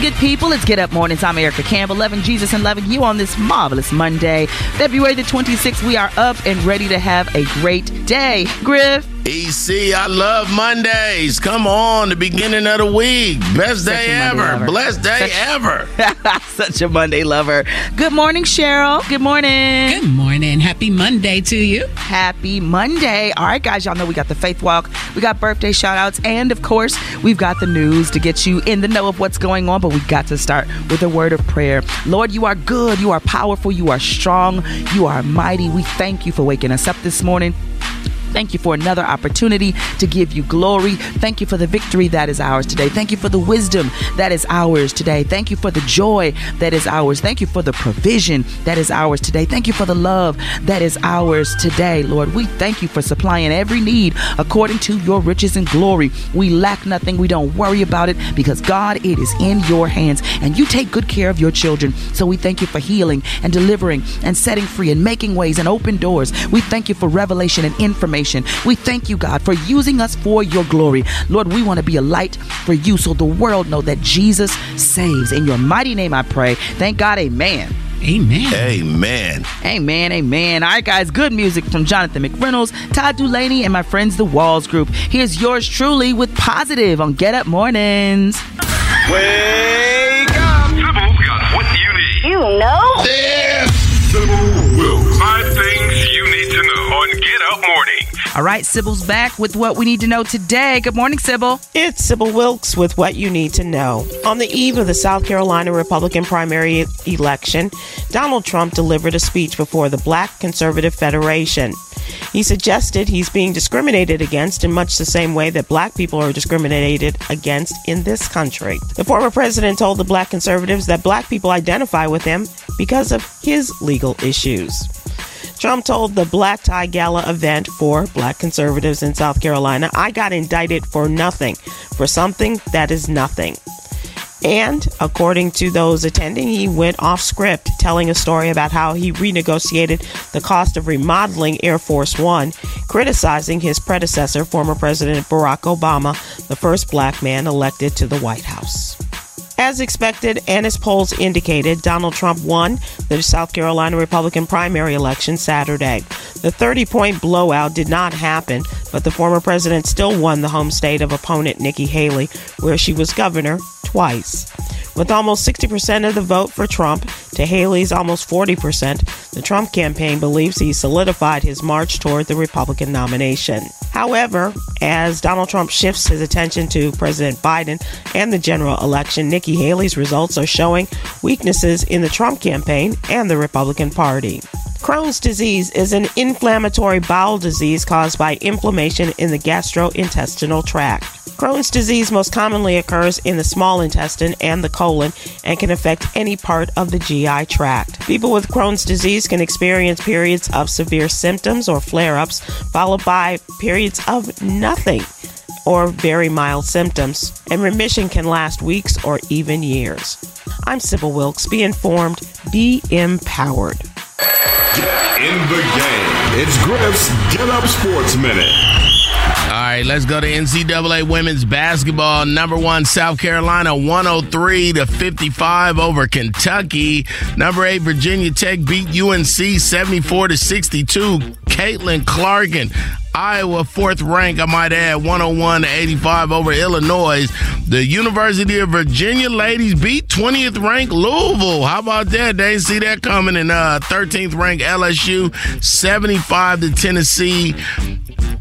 morning, good people. It's Get Up Mornings. I'm Erica Campbell, loving Jesus and loving you on this marvelous Monday, February the 26th. We are up and ready to have a great day. Griff. EC, I love Mondays. Come on, the beginning of the week. Best day ever. Blessed day Such- ever. Such a Monday lover. Good morning, Cheryl. Good morning. Good morning. Happy Monday to you. Happy Monday. All right, guys, y'all know we got the faith walk, we got birthday shout outs, and of course, we've got the news to get you in the know of what's going on. But we got to start with a word of prayer. Lord, you are good, you are powerful, you are strong, you are mighty. We thank you for waking us up this morning. Thank you for another opportunity to give you glory. Thank you for the victory that is ours today. Thank you for the wisdom that is ours today. Thank you for the joy that is ours. Thank you for the provision that is ours today. Thank you for the love that is ours today, Lord. We thank you for supplying every need according to your riches and glory. We lack nothing. We don't worry about it because, God, it is in your hands and you take good care of your children. So we thank you for healing and delivering and setting free and making ways and open doors. We thank you for revelation and information. We thank you, God, for using us for your glory. Lord, we want to be a light for you so the world know that Jesus saves. In your mighty name I pray. Thank God, amen. Amen. Amen. Amen, amen. All right, guys, good music from Jonathan McReynolds, Todd Dulaney, and my friends, the Walls Group. Here's yours truly with Positive on Get Up Mornings. Wake up! Sybil got what you need. You know? Sybil All right, Sybil's back with what we need to know today. Good morning, Sybil. It's Sybil Wilkes with what you need to know. On the eve of the South Carolina Republican primary election, Donald Trump delivered a speech before the Black Conservative Federation. He suggested he's being discriminated against in much the same way that black people are discriminated against in this country. The former president told the black conservatives that black people identify with him because of his legal issues. Trump told the Black Tie Gala event for black conservatives in South Carolina, I got indicted for nothing, for something that is nothing. And according to those attending, he went off script, telling a story about how he renegotiated the cost of remodeling Air Force One, criticizing his predecessor, former President Barack Obama, the first black man elected to the White House. As expected and as polls indicated, Donald Trump won the South Carolina Republican primary election Saturday. The 30 point blowout did not happen, but the former president still won the home state of opponent Nikki Haley, where she was governor twice. With almost 60% of the vote for Trump to Haley's almost 40%, the Trump campaign believes he solidified his march toward the Republican nomination. However, as Donald Trump shifts his attention to President Biden and the general election, Nikki Haley's results are showing weaknesses in the Trump campaign and the Republican Party. Crohn's disease is an inflammatory bowel disease caused by inflammation in the gastrointestinal tract. Crohn's disease most commonly occurs in the small intestine and the colon and can affect any part of the GI tract. People with Crohn's disease can experience periods of severe symptoms or flare ups, followed by periods of nothing or very mild symptoms, and remission can last weeks or even years. I'm Sybil Wilkes. Be informed, be empowered. Get in the game. It's Griff's Get Up Sports Minute. All right, let's go to NCAA women's basketball. Number one, South Carolina, 103 to 55 over Kentucky. Number eight, Virginia Tech beat UNC 74 to 62. Caitlin Clarkin. Iowa, fourth rank, I might add, 101 to 85 over Illinois. The University of Virginia ladies beat 20th ranked Louisville. How about that? They see that coming. in uh, 13th ranked LSU, 75 to Tennessee.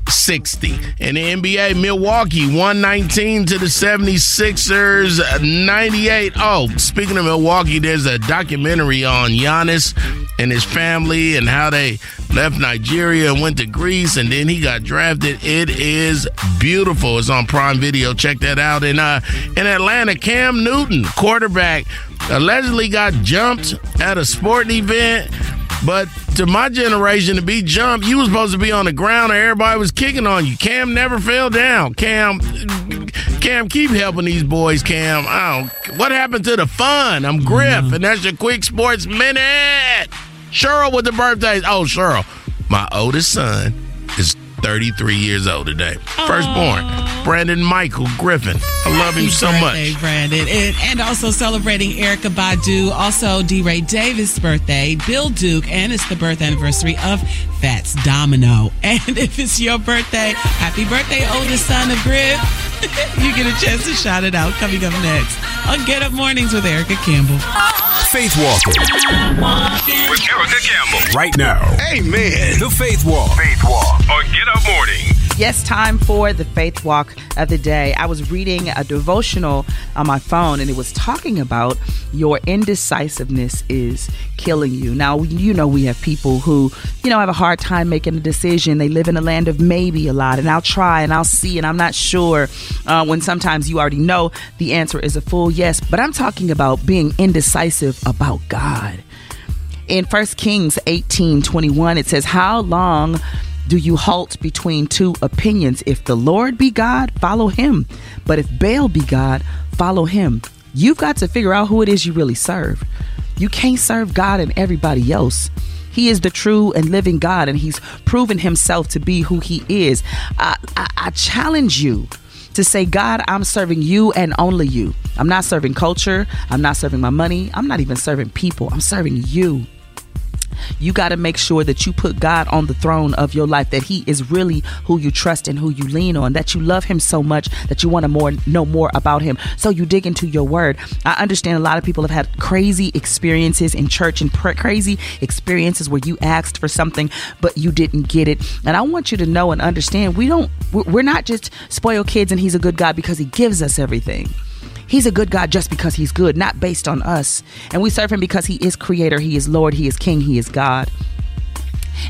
60. In the NBA, Milwaukee 119 to the 76ers 98. Oh, speaking of Milwaukee, there's a documentary on Giannis and his family and how they left Nigeria and went to Greece and then he got drafted. It is beautiful. It's on Prime Video. Check that out. And uh, in Atlanta, Cam Newton, quarterback, allegedly got jumped at a sporting event. But to my generation, to be jumped, you was supposed to be on the ground, and everybody was kicking on you. Cam never fell down. Cam, Cam, keep helping these boys. Cam, I don't, what happened to the fun? I'm Griff, mm-hmm. and that's your quick sports minute. Cheryl with the birthdays. Oh, Cheryl, my oldest son is 33 years old today. Firstborn, Brandon Michael Griffin. I love him so birthday, much. Brandon. And, and also celebrating Erykah Badu, also D. Ray Davis' birthday, Bill Duke, and it's the birth anniversary of Fats Domino. And if it's your birthday, happy birthday, oldest son of Griff. you get a chance to shout it out coming up next on Get Up Mornings with Erica Campbell. Faith Walker. With Erica Campbell. Right now. Amen. The Faith Walk. Faith Walk on Get Up Morning. Yes, time for the faith walk of the day. I was reading a devotional on my phone and it was talking about your indecisiveness is killing you. Now, you know, we have people who, you know, have a hard time making a decision. They live in a land of maybe a lot, and I'll try and I'll see, and I'm not sure. Uh, when sometimes you already know the answer is a full yes, but I'm talking about being indecisive about God in 1 Kings 18 21, it says, How long do you halt between two opinions? If the Lord be God, follow him. But if Baal be God, follow him. You've got to figure out who it is you really serve. You can't serve God and everybody else. He is the true and living God, and He's proven Himself to be who He is. I, I, I challenge you to say, God, I'm serving you and only you. I'm not serving culture. I'm not serving my money. I'm not even serving people. I'm serving you. You got to make sure that you put God on the throne of your life, that He is really who you trust and who you lean on, that you love Him so much that you want to more know more about Him. So you dig into your Word. I understand a lot of people have had crazy experiences in church and pr- crazy experiences where you asked for something but you didn't get it. And I want you to know and understand we don't. we're we're not just spoiled kids and He's a good God because He gives us everything. He's a good God just because he's good, not based on us. And we serve him because he is creator, he is Lord, he is king, he is God.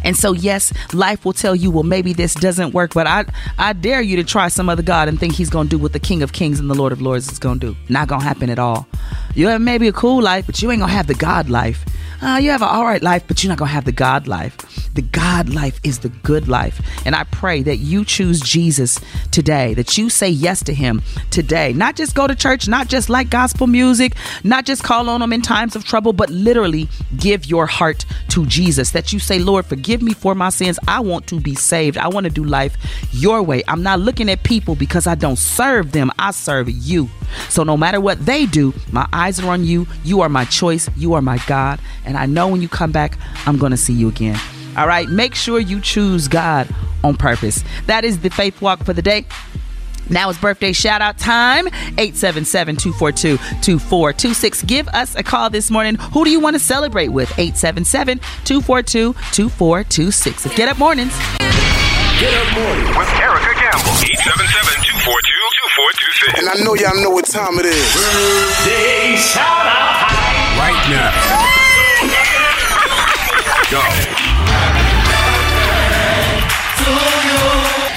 And so yes, life will tell you, well, maybe this doesn't work, but I I dare you to try some other God and think he's gonna do what the King of Kings and the Lord of Lords is gonna do. Not gonna happen at all. You have maybe a cool life, but you ain't gonna have the God life. Uh, you have an all right life, but you're not gonna have the God life. The God life is the good life. And I pray that you choose Jesus today, that you say yes to him today. Not just go to church, not just like gospel music, not just call on him in times of trouble, but literally give your heart to Jesus. That you say, Lord, forgive me for my sins. I want to be saved. I want to do life your way. I'm not looking at people because I don't serve them, I serve you. So no matter what they do, my eyes are on you. You are my choice. You are my God. And I know when you come back, I'm going to see you again. All right, make sure you choose God on purpose. That is the faith walk for the day. Now it's birthday shout out time 877 242 2426. Give us a call this morning. Who do you want to celebrate with? 877 242 2426. Get up mornings. Get up morning. With Erica Campbell. 877-242-2426. And I know y'all know what time it is. Right now. Go.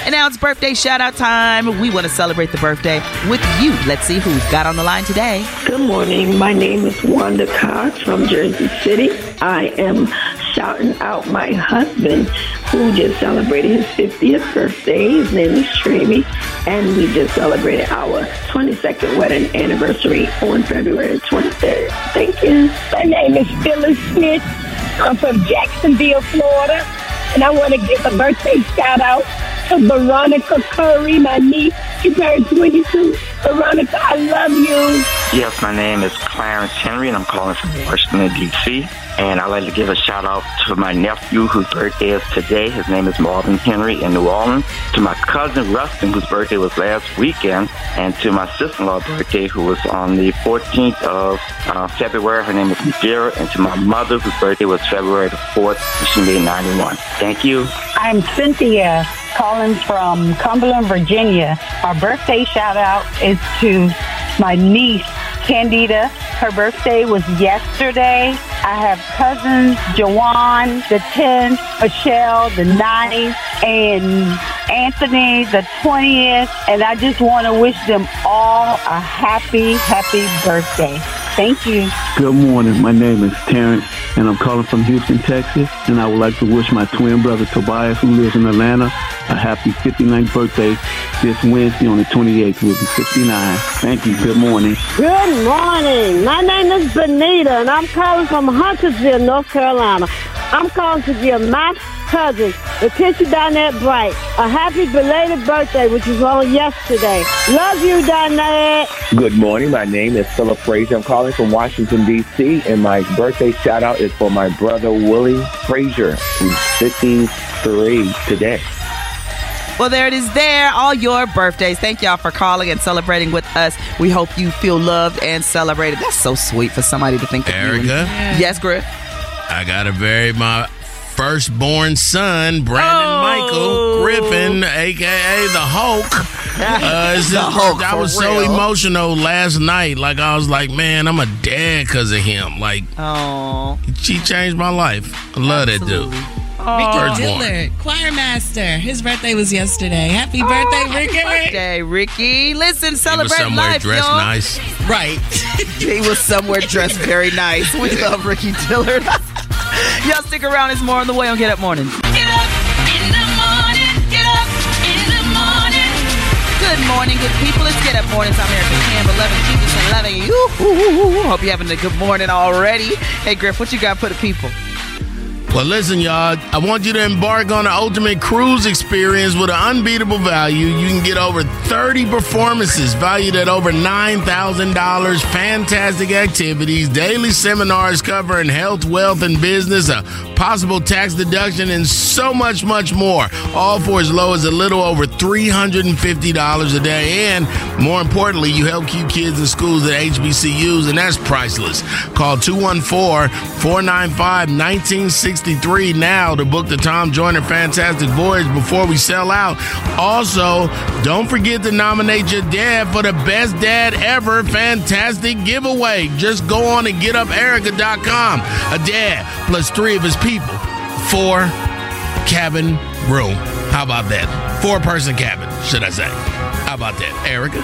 And now it's birthday shout out time. We want to celebrate the birthday with you. Let's see who's got on the line today. Good morning. My name is Wanda Cox from Jersey City. I am shouting out my husband who just celebrated his 50th birthday. His name is Tremy, and we just celebrated our 22nd wedding anniversary on February 23rd. Thank you. My name is Phyllis Smith. I'm from Jacksonville, Florida. And I want to give a birthday shout out to Veronica Curry, my niece. She turned 22. Veronica, I love you. Yes, my name is Clarence Henry, and I'm calling from Washington, D.C. And I'd like to give a shout out to my nephew whose birthday is today. His name is Marvin Henry in New Orleans. To my cousin Rustin, whose birthday was last weekend. And to my sister-in-law birthday, who was on the 14th of uh, February. Her name is Madeira. And to my mother, whose birthday was February the 4th, and she made 91. Thank you. I'm Cynthia calling from Cumberland, Virginia. Our birthday shout out is to my niece, Candida. Her birthday was yesterday. I have cousins, Jawan, the 10th, Michelle, the 9th, and Anthony, the 20th. And I just want to wish them all a happy, happy birthday. Thank you. Good morning. My name is Terrence, and I'm calling from Houston, Texas. And I would like to wish my twin brother Tobias, who lives in Atlanta, a happy 59th birthday this Wednesday on the 28th. Will be 59. Thank you. Good morning. Good morning. My name is Benita, and I'm calling from Huntersville, North Carolina. I'm calling to give my cousin, Letitia Donette Bright, a happy belated birthday, which was on yesterday. Love you, Donette. Good morning. My name is Philip Frazier. I'm calling from Washington, D.C., and my birthday shout out is for my brother, Willie Frazier, who's 53 today. Well, there it is there. All your birthdays. Thank y'all for calling and celebrating with us. We hope you feel loved and celebrated. That's so sweet for somebody to think of you. Erica? Yes, Griff. I got to bury my firstborn son, Brandon Oh. Michael Griffin, aka the Hulk. Uh, it's The just- Hulk, I for was so real. emotional last night. Like I was like, man, I'm a dad because of him. Like, oh, she changed my life. I love that dude. Ricky Firstborn. Dillard, choir master. His birthday was yesterday. Happy birthday, Ricky. Birthday, Ricky. Listen, He was celebrate somewhere life, dressed y'all. nice. Right. he was somewhere dressed very nice. We love Ricky Dillard. y'all stick around. It's more on the way on Get Up Mornings. Get up in the morning. Get up in the morning. Good morning, good people. It's Get Up Morning. I'm Erica Campbell, loving Jesus and loving you. Hope you're having a good morning already. Hey, Griff, what you got for the people? Well, listen, y'all. I want you to embark on an ultimate cruise experience with an unbeatable value. You can get over 30 performances valued at over $9,000, fantastic activities, daily seminars covering health, wealth, and business, a possible tax deduction, and so much, much more. All for as low as a little over $350 a day. And more importantly, you help keep kids in schools at HBCUs, and that's priceless. Call 214 495 1963 now to book the Tom Joyner Fantastic Voyage before we sell out. Also, don't forget to nominate your dad for the best dad ever fantastic giveaway. Just go on and getuperica.com. A dad plus three of his people. Four cabin room. How about that? Four person cabin, should I say. How about that, Erica?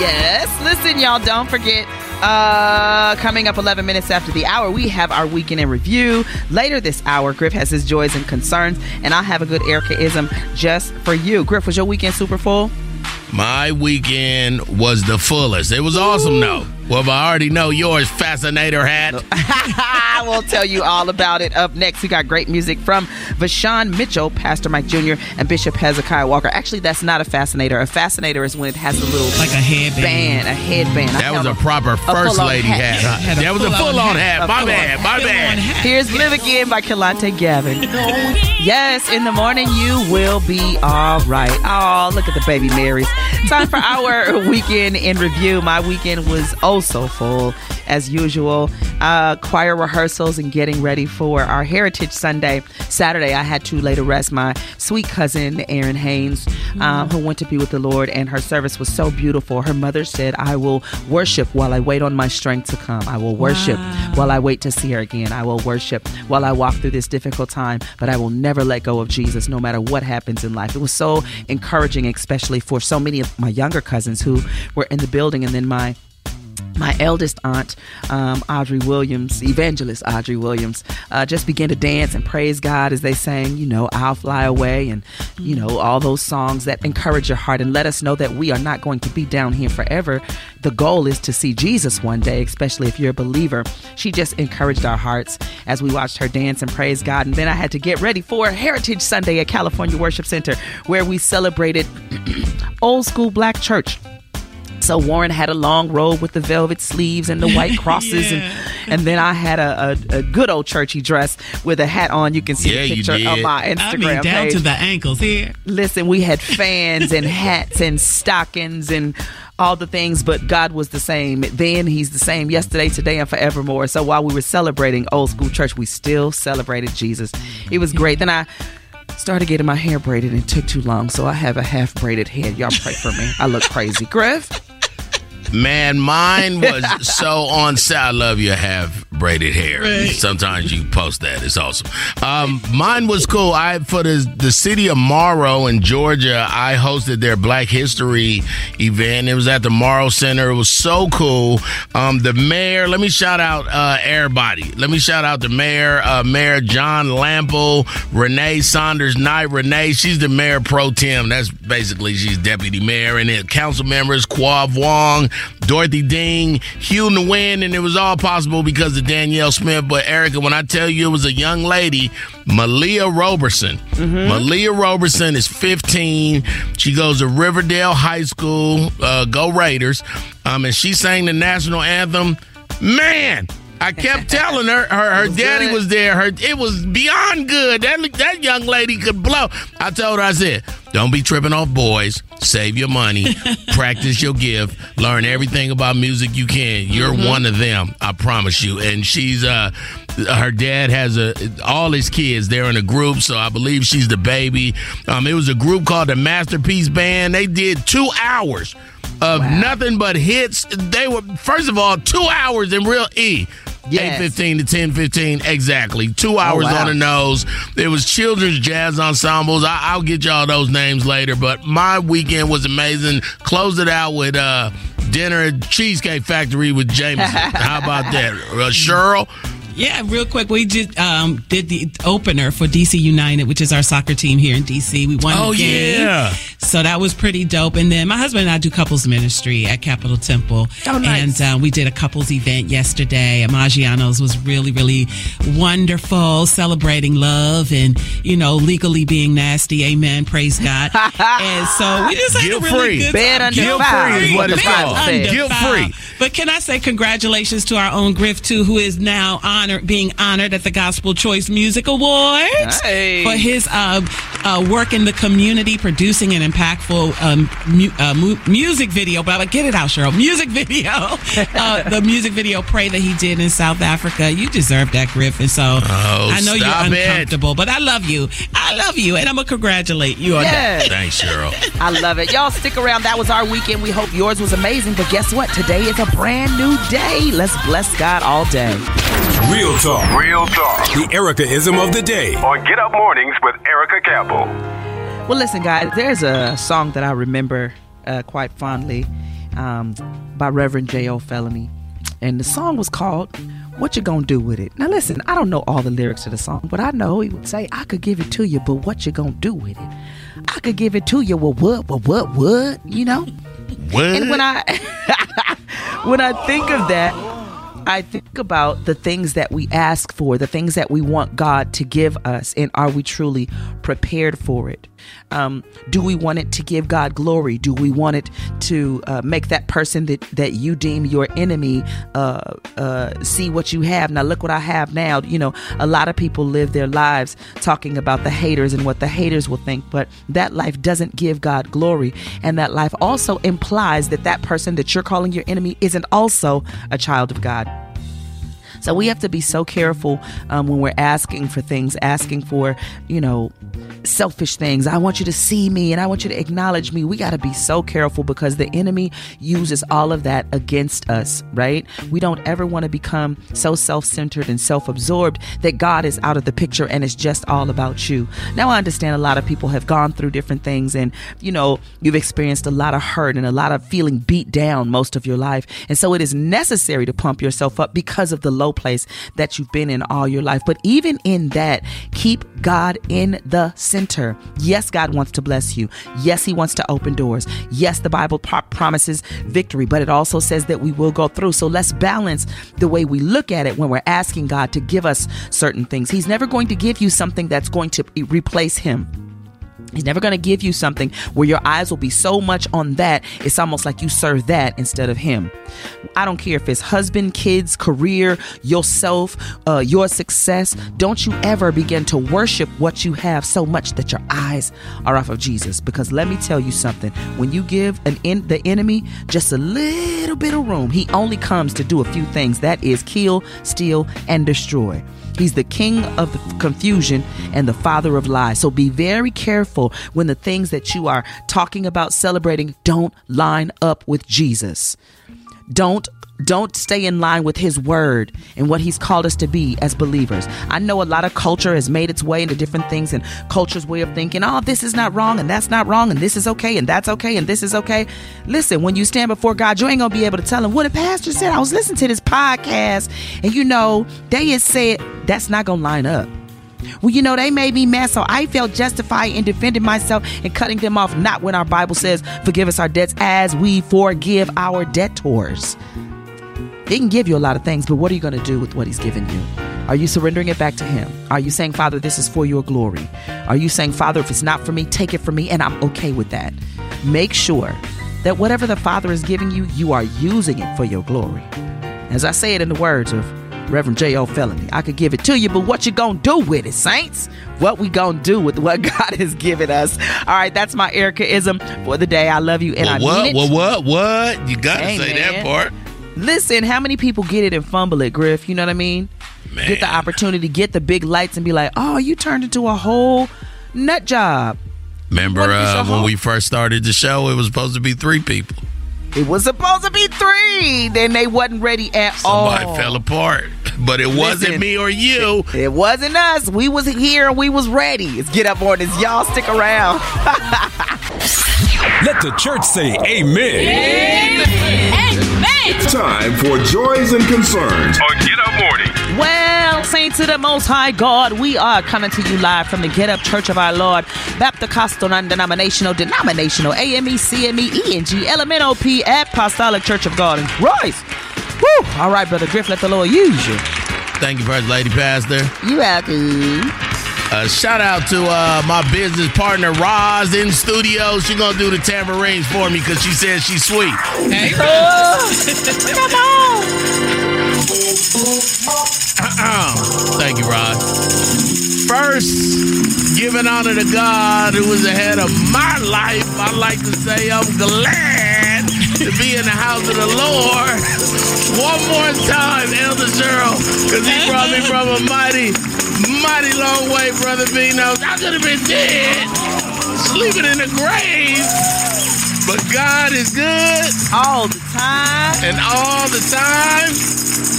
Yes. Listen, y'all, don't forget. Uh, coming up 11 minutes after the hour, we have our weekend in review. Later this hour, Griff has his joys and concerns, and I'll have a good Erica-ism just for you. Griff, was your weekend super full? My weekend was the fullest. It was awesome, though. Well, I already know yours, Fascinator Hat. I will tell you all about it. Up next, we got great music from Vashawn Mitchell, Pastor Mike Jr., and Bishop Hezekiah Walker. Actually, that's not a fascinator. A fascinator is when it has a little Like a headband. band, a headband. I That was a proper first full-on lady hat. hat. huh? That was a full on hat. My bad. My bad. Here's Live Again by Kalante Gavin. Yes, in the morning you will be all right. Oh, look at the baby Marys. Time for our weekend in review. My weekend was oh so full as usual. Uh, choir rehearsals and getting ready for our Heritage Sunday. Saturday, I had to lay to rest my sweet cousin, Erin Haynes, um, who went to be with the Lord, and her service was so beautiful. Her mother said, I will worship while I wait on my strength to come. I will worship while I wait to see her again. I will worship while I walk through this difficult time, but I will never let go of Jesus no matter what happens in life. It was so encouraging, especially for so many of my younger cousins who were in the building, and then my my eldest aunt, um, Audrey Williams, evangelist Audrey Williams, uh, just began to dance and praise God as they sang, you know, I'll Fly Away and, you know, all those songs that encourage your heart and let us know that we are not going to be down here forever. The goal is to see Jesus one day, especially if you're a believer. She just encouraged our hearts as we watched her dance and praise God. And then I had to get ready for Heritage Sunday at California Worship Center, where we celebrated old school black church. So Warren had a long robe with the velvet sleeves and the white crosses, and and then I had a, a, a good old churchy dress with a hat on. You can see Yeah, the picture did. on my Instagram I mean, down page. to the ankles here. Listen, we had fans and hats and stockings and all the things, but God was the same then. He's the same yesterday, today, and forevermore. So while we were celebrating old school church, we still celebrated Jesus. It was great. Then I started getting my hair braided and took too long, so I have a half braided head. Y'all pray for me. I look crazy. Griff? Man, mine was so on set. I love you have braided hair. Right. Sometimes you post that. It's awesome. Um, mine was cool. I for the the city of Morrow in Georgia. I hosted their Black History event. It was at the Morrow Center. It was so cool. Um, the mayor. Let me shout out uh, everybody. Let me shout out the mayor, uh, Mayor John Lample, Renee Saunders Knight. Renee, she's the mayor pro tem. That's basically she's deputy mayor, and then council members Quav Wong, Dorothy Ding, Hugh Nguyen, and it was all possible because of Danielle Smith, but Erica, when I tell you it was a young lady, Malia Roberson. Malia Roberson is 15. She goes to Riverdale High School. Uh, go Raiders! Um, and she sang the national anthem. Man, I kept telling her her, her daddy good. was there. Her it was beyond good. That that young lady could blow. I told her, I said, "Don't be tripping off boys. Save your money. practice your gift. Learn everything about music you can. You're one of them. I promise you." And she's uh, her dad has a all his kids. They're in a group, so I believe she's the baby. Um, it was a group called the Masterpiece Band. They did two hours of nothing but hits. They were first of all two hours in real E. Yes. 815 to 1015 exactly. Two hours wow. on the nose. It was children's jazz ensembles. I, i'll get y'all those names later but my weekend was amazing. Closed it out with uh dinner at cheesecake factory with jameson. How about that? Uh, cheryl Yeah, real quick, we just um, did the opener for DC United, which is our soccer team here in DC. We won Oh, yeah. so that was pretty dope. And then my husband and I do couples ministry at Capitol Temple, Oh, nice. and uh, we did a couples event yesterday at Maggiano's. was really, really wonderful, celebrating love and you know legally being nasty. Amen. Praise God. and so we just had a Guilt-free. really good Bed time. under Guilt-free fire is what it's called. Guilt-free. But can I say congratulations to our own Griff too, who is now honored, being honored at the Gospel Choice Music Awards Hey. for his uh, uh, work in the community, producing an impactful um, mu- uh, mu- music video. But get it out, Cheryl. Music video, uh, the music video "Pray" that he did in South Africa. You deserve that, Griff. And so I know Oh, you're it. uncomfortable, but I love you. I love you, and I'm gonna congratulate you on that. Thanks cheryl I love it. Y'all stick around. That was our weekend. We hope yours was amazing. But guess what? Today is a brand new day. Let's bless God all day. Real talk. Real talk. The Ericaism of the day. On Get Up Mornings with Erica Campbell. Well, listen, guys, there's a song that I remember uh, quite fondly um, by Reverend J.O. Felony. And the song was called What You Gonna Do With It? Now, listen, I don't know all the lyrics to the song, but I know he would say, I could give it to you, but what you gonna do with it? I could give it to you, well, what, what, what, what, you know? what? And when I when I think of that, I think about the things that we ask for, the things that we want God to give us, and are we truly prepared for it? Um, do we want it to give God glory? Do we want it to uh, make that person that, that you deem your enemy uh, uh, see what you have? Now, look what I have now. You know, a lot of people live their lives talking about the haters and what the haters will think, but that life doesn't give God glory. And that life also implies that that person that you're calling your enemy isn't also a child of God. So we have to be so careful um, when we're asking for things, asking for, you know, selfish things. I want you to see me and I want you to acknowledge me. We got to be so careful because the enemy uses all of that against us, right? We don't ever want to become so self centered and self absorbed that God is out of the picture and it's just all about you. Now, I understand a lot of people have gone through different things and, you know, you've experienced a lot of hurt and a lot of feeling beat down most of your life. And so it is necessary to pump yourself up because of the low place that you've been in all your life. But even in that, keep God in the center. Yes, God wants to bless you. Yes, He wants to open doors. Yes, the Bible pro- promises victory, but it also says that we will go through. So let's balance the way we look at it when we're asking God to give us certain things. He's never going to give you something that's going to replace Him. He's never going to give you something where your eyes will be so much on that, it's almost like you serve that instead of Him. I don't care if it's husband, kids, career, yourself, uh, your success. Don't you ever begin to worship what you have so much that your eyes are off of Jesus. Because let me tell you something when you give an the enemy just a little bit of room, he only comes to do a few things that is, kill, steal, and destroy. He's the king of confusion and the father of lies. So be very careful when the things that you are talking about celebrating don't line up with Jesus. Don't don't stay in line with his word and what he's called us to be as believers. I know a lot of culture has made its way into different things and culture's way of thinking, oh, this is not wrong and that's not wrong and this is okay and that's okay and this is okay. Listen, when you stand before God, you ain't gonna be able to tell him what the pastor said. I was listening to this podcast and you know, they had said that's not gonna line up. Well, you know, they made me mad, so I felt justified in defending myself and cutting them off, not when our Bible says, forgive us our debts as we forgive our debtors. He can give you a lot of things, but what are you going to do with what He's given you? Are you surrendering it back to Him? Are you saying, Father, this is for your glory? Are you saying, Father, if it's not for me, take it from me, and I'm okay with that? Make sure that whatever the Father is giving you, you are using it for your glory. As I say it in the words of Reverend J.O. Felony, I could give it to you, but what you gonna do with it, saints? What we gonna do with what God has given us? All right, that's my Ericaism for the day. I love you, and Well, I what? mean it. What? What? What? You gotta Hey, say that part. Listen, how many people get it and fumble it, Griff? You know what I mean? Get the opportunity, get the big lights, and be like, "Oh, you turned into a whole nut job." Remember uh, your when we first started the show? It was supposed to be three people. It was supposed to be three. Then they wasn't ready at Somebody all. Somebody fell apart, but it wasn't me or you. It wasn't us. We was here and we was ready. It's get up on this. Y'all stick around. Let the church say amen. Time for Joys and Concerns on Get Up Morning. Well, saints of the Most High God, we are coming to you live from the Get Up Church of Our Lord, Baptist Costal Non-Denominational, Denominational, AME, CME, ENG, LMNOP, Apostolic Church of God in Christ. Woo! All right, Brother Griff, let the Lord use you. Thank you, First Lady Pastor. You welcome. Uh, shout out to uh, my business partner Roz in studio. She gonna do the tambourines for me because she says she's sweet. Hey, Come on. Uh-uh. Thank you, Roz. First, giving honor to God who is ahead of my life. I like to say I'm glad to be in the house of the Lord. One more time, Elder Cheryl, because he brought me from a mighty, mighty long way, Brother Vino. I could have been dead, sleeping in the grave. But God is good. All the time. And all the time.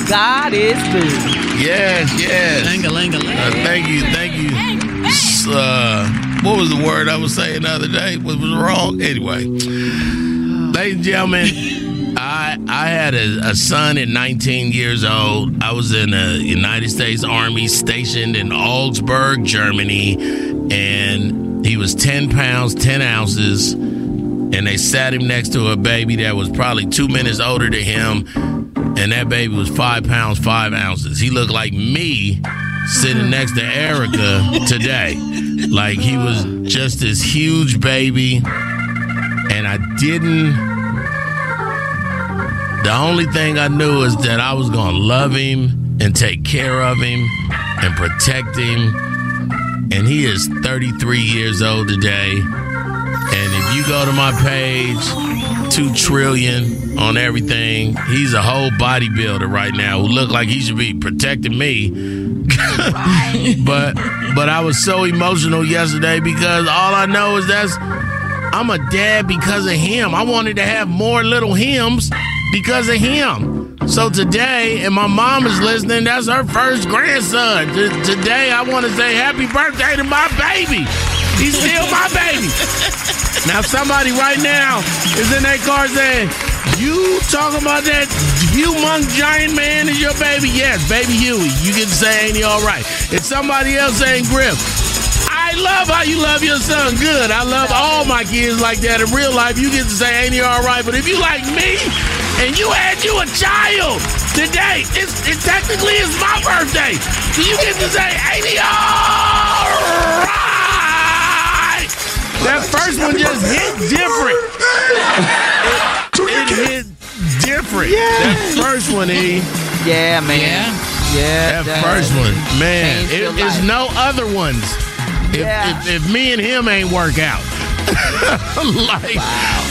God is good. Yes, yes. Uh, thank you, thank you. Uh, what was the word I was saying the other day? What was wrong? Anyway, ladies and gentlemen, I I had a, a son at 19 years old. I was in the United States Army stationed in Augsburg, Germany, and he was 10 pounds 10 ounces. And they sat him next to a baby that was probably two minutes older than him and that baby was five pounds five ounces. He looked like me sitting next to Erica today. Like he was just this huge baby, and I didn't. The only thing I knew is that I was gonna love him and take care of him and protect him. And he is 33 years old today. And if you go to my page, two trillion on everything. He's a whole bodybuilder right now who look like he should be protecting me. but but I was so emotional yesterday because all I know is that's I'm a dad because of him. I wanted to have more little hymns because of him. So today, and my mom is listening, that's her first grandson. T- today, I want to say happy birthday to my baby. He's still my baby. Now, somebody right now is in that car saying, You talking about that humongous giant man is your baby? Yes, baby Huey. You can say, Ain't he all right? It's somebody else saying, Griff. I love how you love your son. Good. I love all my kids like that. In real life, you get to say, Ain't he all right? But if you like me and you had you a child today, it's, it technically is my birthday. So you get to say, Ain't he all right? That first one just hit different. It, it hit different. That first one, E. Yeah, man. Yeah. That first one, man. Changed It, it's no other ones. If, Yeah. if, if me and him ain't work out. like,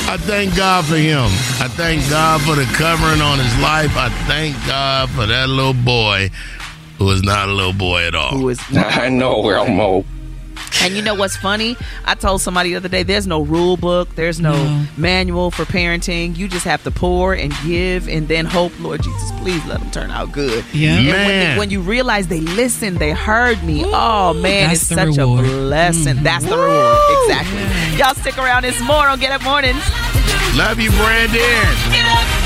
I thank God for him. I thank God for the covering on his life. I thank God for that little boy who is not a little boy at all. Who is I know, Elmo. And you know what's funny? I told somebody the other day there's no rule book, there's no manual for parenting. You just have to pour and give and then hope, Lord Jesus, please let them turn out good. Yeah. And when, they- when you realize they listened, they heard me. oh, man, it's such reward. a blessing. That's the reward. Exactly. Y'all stick around. It's more on Get Up Mornings. Love you, Brandon.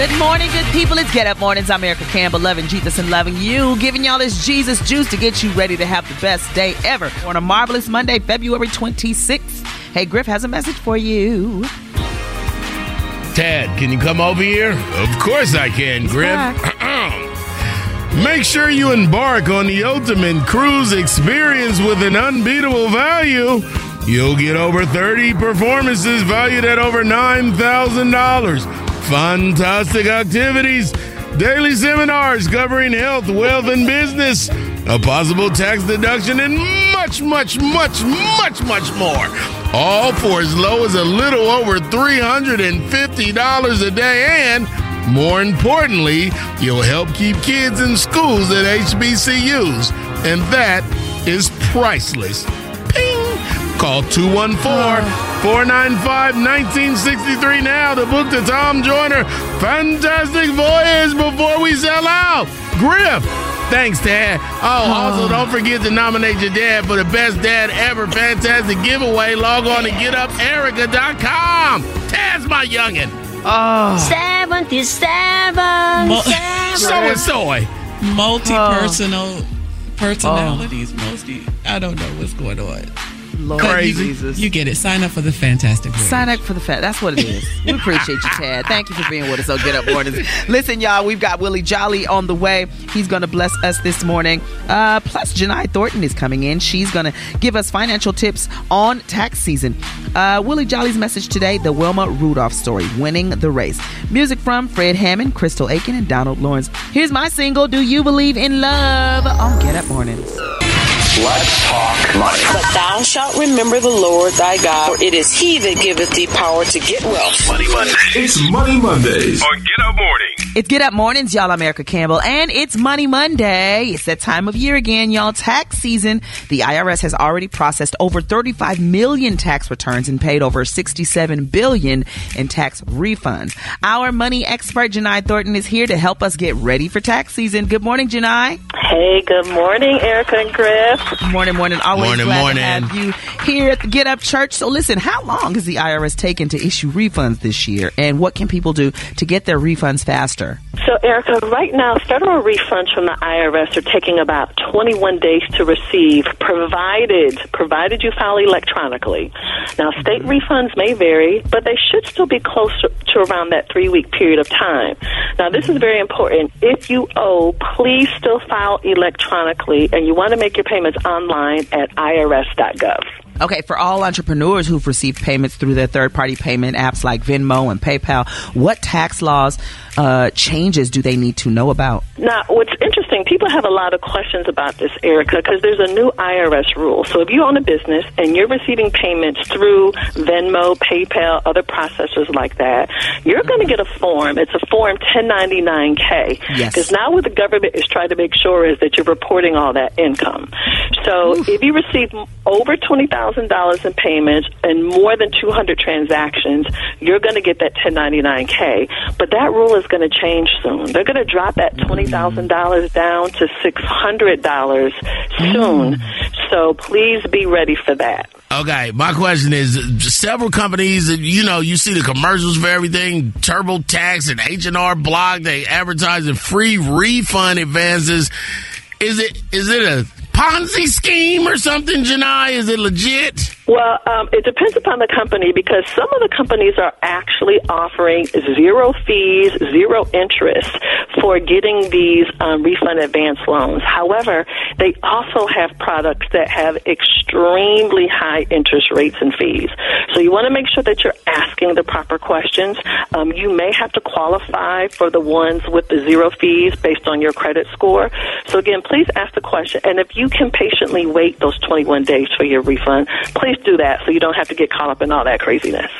Good morning, good people. It's Get Up Mornings. I'm Erica Campbell, loving Jesus and loving you, giving y'all this Jesus juice to get you ready to have the best day ever on a marvelous Monday, February 26th. Hey, Griff has a message for you. Tad, can you come over here? Of course I can, Griff. Make sure you embark on the ultimate cruise experience with an unbeatable value. You'll get over 30 performances valued at over $9,000. Fantastic activities, daily seminars covering health, wealth, and business, a possible tax deduction, and much, much, much, much, much more. All for as low as a little over $350 a day. And more importantly, you'll help keep kids in schools at HBCUs. And that is priceless. Ping! Call 214 495 1963 now to book the Tom Joyner Fantastic Voyage before we sell out. Griff! Thanks, Dad. Oh, hmm. also don't forget to nominate your dad for the best dad ever fantastic giveaway. Log on to getuperica.com. Tad's my youngin'. Ah. Oh. 77. Mo- So and soy. Multi-personal ah. personalities. Ah. Multi. I don't know what's going on. Lord you- Jesus. You get it. Sign up for the Fantastic Voyage. Sign up for the fat. That's what it is. We appreciate you, Tad. Thank you for being with us on Get Up Mornings. Listen, y'all, we've got Willie Jolly on the way. He's going to bless us this morning. Uh, plus, Jini Thornton is coming in. She's going to give us financial tips on tax season. Uh, Willie Jolly's message today: the Wilma Rudolph story, winning the race. Music from Fred Hammond, Crystal Aiken, and Donald Lawrence. Here's my single, "Do You Believe in Love?" on Get Up Mornings. Let's talk money. But thou shalt remember the Lord thy God, for it is he that giveth thee power to get wealth. Money Mondays. It's Money Mondays on Get Up Morning. It's Get Up Mornings, y'all. I'm Erica Campbell, and it's Money Monday. It's that time of year again, y'all. Tax season. The IRS has already processed over 35 million tax returns and paid over 67 billion in tax refunds. Our money expert, Jini Thornton, is here to help us get ready for tax season. Good morning, Jini. Hey, good morning, Erica and Griff. Morning, morning. Always Morning, glad morning. to have you here at the Get Up Church. So, listen, how long has the IRS taken to issue refunds this year, and what can people do to get their refunds faster? So, Erica, right now, federal refunds from the IRS are taking about 21 days to receive, provided provided you file electronically. Now, state mm-hmm. refunds may vary, but they should still be close to, to around that three week period of time. Now, this is mm-hmm. very important. If you owe, please still file electronically, and you want to make your payments online at irs.gov. Okay, for all entrepreneurs who've received payments through their third party payment apps like Venmo and PayPal, what tax laws uh, changes do they need to know about? Now, what's interesting, people have a lot of questions about this, Erica, because there's a new IRS rule. So if you own a business and you're receiving payments through Venmo, PayPal, other processors like that, you're going to get a form. It's a form 1099K. Yes. Because now what the government is trying to make sure is that you're reporting all that income. So if you receive over $20,000 in payments and more than 200 transactions, you're going to get that 1099K. But that rule is going to change soon. They're going to drop that mm. $20,000 down to $600 soon. Mm. So please be ready for that. Okay, my question is: several companies, you know, you see the commercials for everything, TurboTax and H and R Block. They advertising free refund advances. Is it is it a Ponzi scheme or something, Jini? Is it legit? Well, um, it depends upon the company because some of the companies are actually offering zero fees, zero interest for getting these um, refund advance loans. However, they also have products that have extremely high interest rates and fees. So you want to make sure that you're asking the proper questions. Um, you may have to qualify for the ones with the zero fees based on your credit score. So again, please ask the question. And if you can patiently wait those 21 days for your refund, please do that so you don't have to get caught up in all that craziness.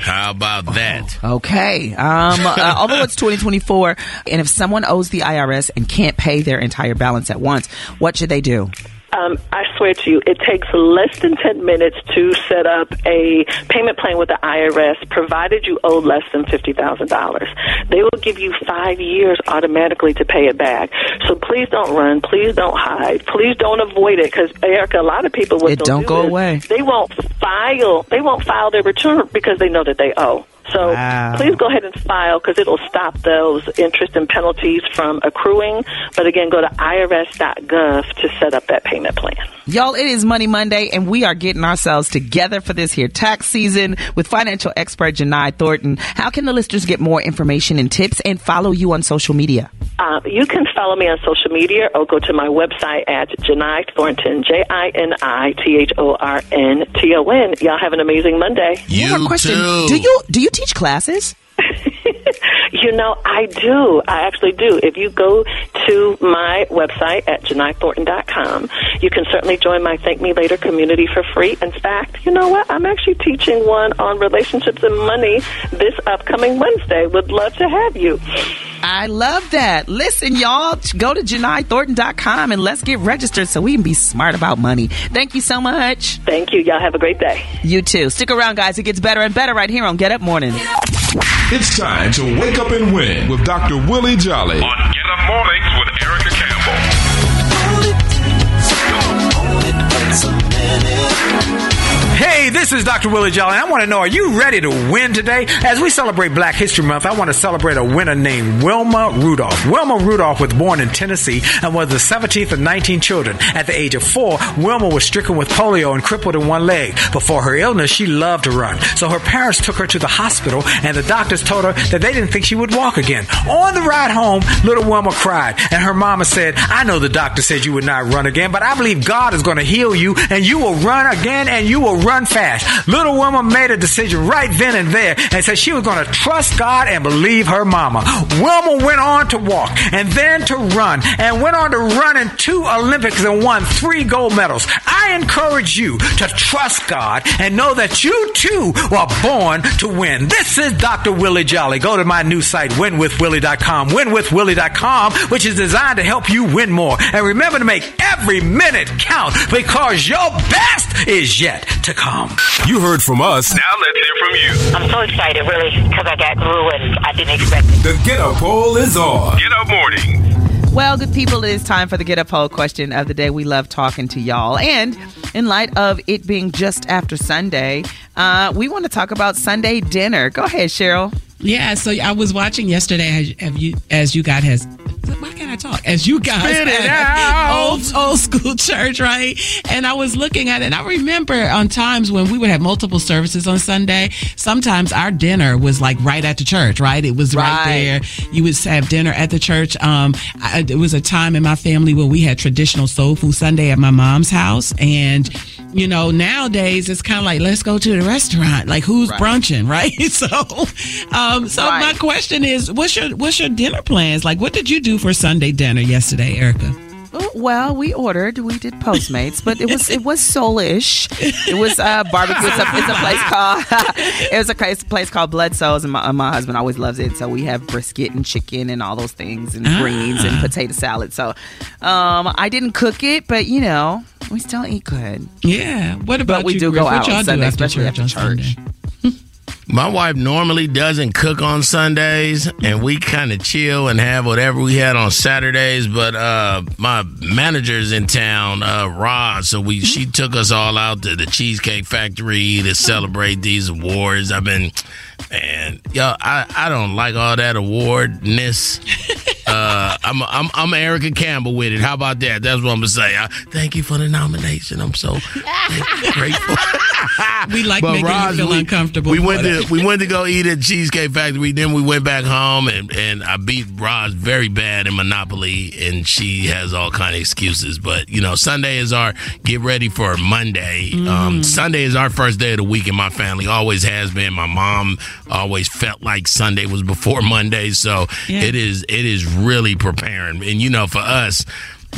How about that? Okay. Um, uh, although it's 2024, and if someone owes the IRS and can't pay their entire balance at once, what should they do? Um, I swear to you, it takes less than 10 minutes to set up a payment plan with the IRS, provided you owe less than $50,000. They will give you five years automatically to pay it back. So please don't run. Please don't hide. Please don't avoid it because, Erica, a lot of people, It don't do go is away. They won't file. They won't file their return because they know that they owe. So Wow. please go ahead and file because it'll stop those interest and penalties from accruing. But again, go to irs.gov to set up that payment plan. Y'all, it is Money Monday, and we are getting ourselves together for this here tax season with financial expert Jini Thornton. How can the listeners get more information and tips and follow you on social media? Uh, you can follow me on social media or go to my website at Janai Thornton, J I N I T H O R N T O N. Y'all have an amazing Monday. You One more question. too. Do you do you teach classes? You know, I do. I actually do. If you go to my website at jinithornton.com, you can certainly join my Thank Me Later community for free. In fact, you know what? I'm actually teaching one on relationships and money this upcoming Wednesday. Would love to have you. I love that. Listen, y'all, go to JiniThornton.com and let's get registered so we can be smart about money. Thank you so much. Thank you. Y'all have a great day. You too. Stick around, guys. It gets better and better right here on Get Up Morning. It's time to wake up and win with Dr. Willie Jolly. On Get Up Mornings with Erica Campbell. Hey, this is Dr. Willie Jolly. And I want to know, are you ready to win today? As we celebrate Black History Month, I want to celebrate a winner named Wilma Rudolph. Wilma Rudolph was born in Tennessee and was the 17th of 19 children. At the age of four, Wilma was stricken with polio and crippled in one leg. Before her illness, she loved to run. So her parents took her to the hospital and the doctors told her that they didn't think she would walk again. On the ride home, little Wilma cried and her mama said, I know the doctor said you would not run again, but I believe God is going to heal you and you will run again and you will run fast. Little Wilma made a decision right then and there and said she was going to trust God and believe her mama. Wilma went on to walk and then to run and went on to run in two Olympics and won three gold medals. I encourage you to trust God and know that you too were born to win. This is Dr. Willie Jolly. Go to my new site, winwithwillie.com, winwithwillie.com, which is designed to help you win more. And remember to make every minute count because your best is yet to come. You heard from us. Now let's hear from you. I'm so excited, really, because I got through and I didn't expect it. The Get Up poll is on. Get Up Morning. Well, good people, it is time for the Get Up Poll question of the day. We love talking to y'all. And in light of it being just after Sunday, uh, we want to talk about Sunday dinner. Go ahead, Cheryl. Yeah, so I was watching yesterday as, as you as you got has why can't I talk? As you guys Spit it out. old old school church, right? And I was looking at it and I remember on times when we would have multiple services on Sunday, sometimes our dinner was like right at the church, right? It was right, Right. there. You would have dinner at the church. Um I, it was a time in my family when we had traditional soul food Sunday at my mom's house and you know, nowadays it's kind of like let's go to the restaurant. Like who's Right. brunching, right? So, um, so Right. my question is, what's your what's your dinner plans? Like, what did you do for Sunday dinner yesterday, Erica? Oh, Well, we ordered. We did Postmates, but it was it was soulish. It was uh, barbecue. It's a, it's a place called it was a place, place called Blood Souls, and my, my husband always loves it. So we have brisket and chicken and all those things, and greens and potato salad. So um, I didn't cook it, but you know we still eat good. Yeah. What about But we you, do Griff? go what out do Sunday, after especially after church. Sunday? My wife normally doesn't cook on Sundays, and we kind of chill and have whatever we had on Saturdays. But uh, my manager's in town, uh, Rod, so we she took us all out to the Cheesecake Factory to celebrate these awards. I've been, man, yo, I, I don't like all that awardness. Uh, I'm, I'm I'm Erica Campbell with it. How about that? That's what I'm gonna say. I, thank you for the nomination. I'm so grateful. We like But making Roz, you feel we- uncomfortable. We went to we went to go eat at Cheesecake Factory. Then we went back home and, and I beat Roz very bad in Monopoly, and she has all kind of excuses. But you know, Sunday is our get ready for Monday. Mm. Um, Sunday is our first day of the week in my family. Always has been. My mom always felt like Sunday was before Monday, so Yeah. it is it is really preparing. And you know, for us.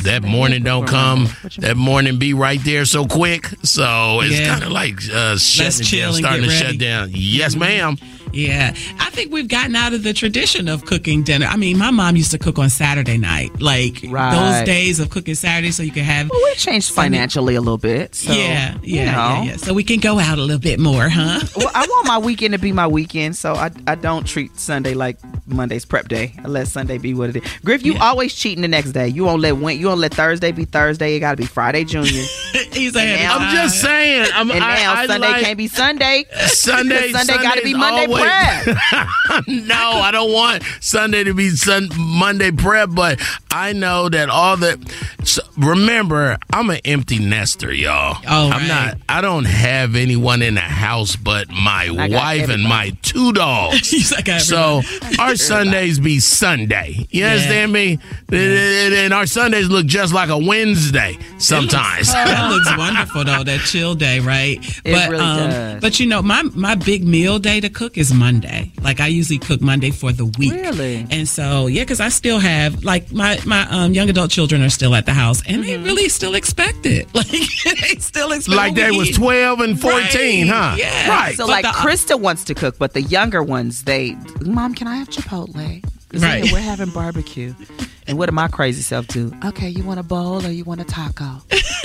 That morning don't come. That morning be right there so quick. So it's Yeah. kind of like uh, shutting down, starting to get shut down. Yes, ma'am. Yeah, I think we've gotten out of the tradition of cooking dinner. I mean, my mom used to cook on Saturday night, like Right. those days of cooking Saturday, so you could have. Well, we changed financially a little bit. So, yeah, you yeah, know. yeah, yeah. So we can go out a little bit more, huh? well, I want my weekend to be my weekend, so I, I don't treat Sunday like Monday's prep day. I let Sunday be what it is. Griff, you always cheating the next day. You won't let when you won't let Thursday be Thursday. It got to be Friday Junior. He's And now- I'm just saying. I'm, and I, now I Sunday like- can't be Sunday. Sunday, Sunday got to be Sunday's Monday always- prep. no, I don't want Sunday to be sun, Monday prep, but I know that all the. So remember, I'm an empty nester, y'all. Oh, I'm right. not. I don't have anyone in the house but my I wife and my two dogs. He's like, so our Sundays be Sunday. You Yeah. understand me? And our Sundays look just like a Wednesday sometimes. that looks wonderful though. That chill day, right? but really um, does. but you know, my my big meal day to cook is Monday. Like I usually cook Monday for the week. Really? And so yeah, because I still have like my my um, young adult children are still at the house, and they really still expect it. Like they still expect like they was 12 and 14, huh? Yeah. Right. So But like the- Krista wants to cook, but the younger ones, they, Mom, can I have Chipotle? Right. yeah, we're having barbecue. And what did my crazy self do? Okay, you want a bowl or you want a taco?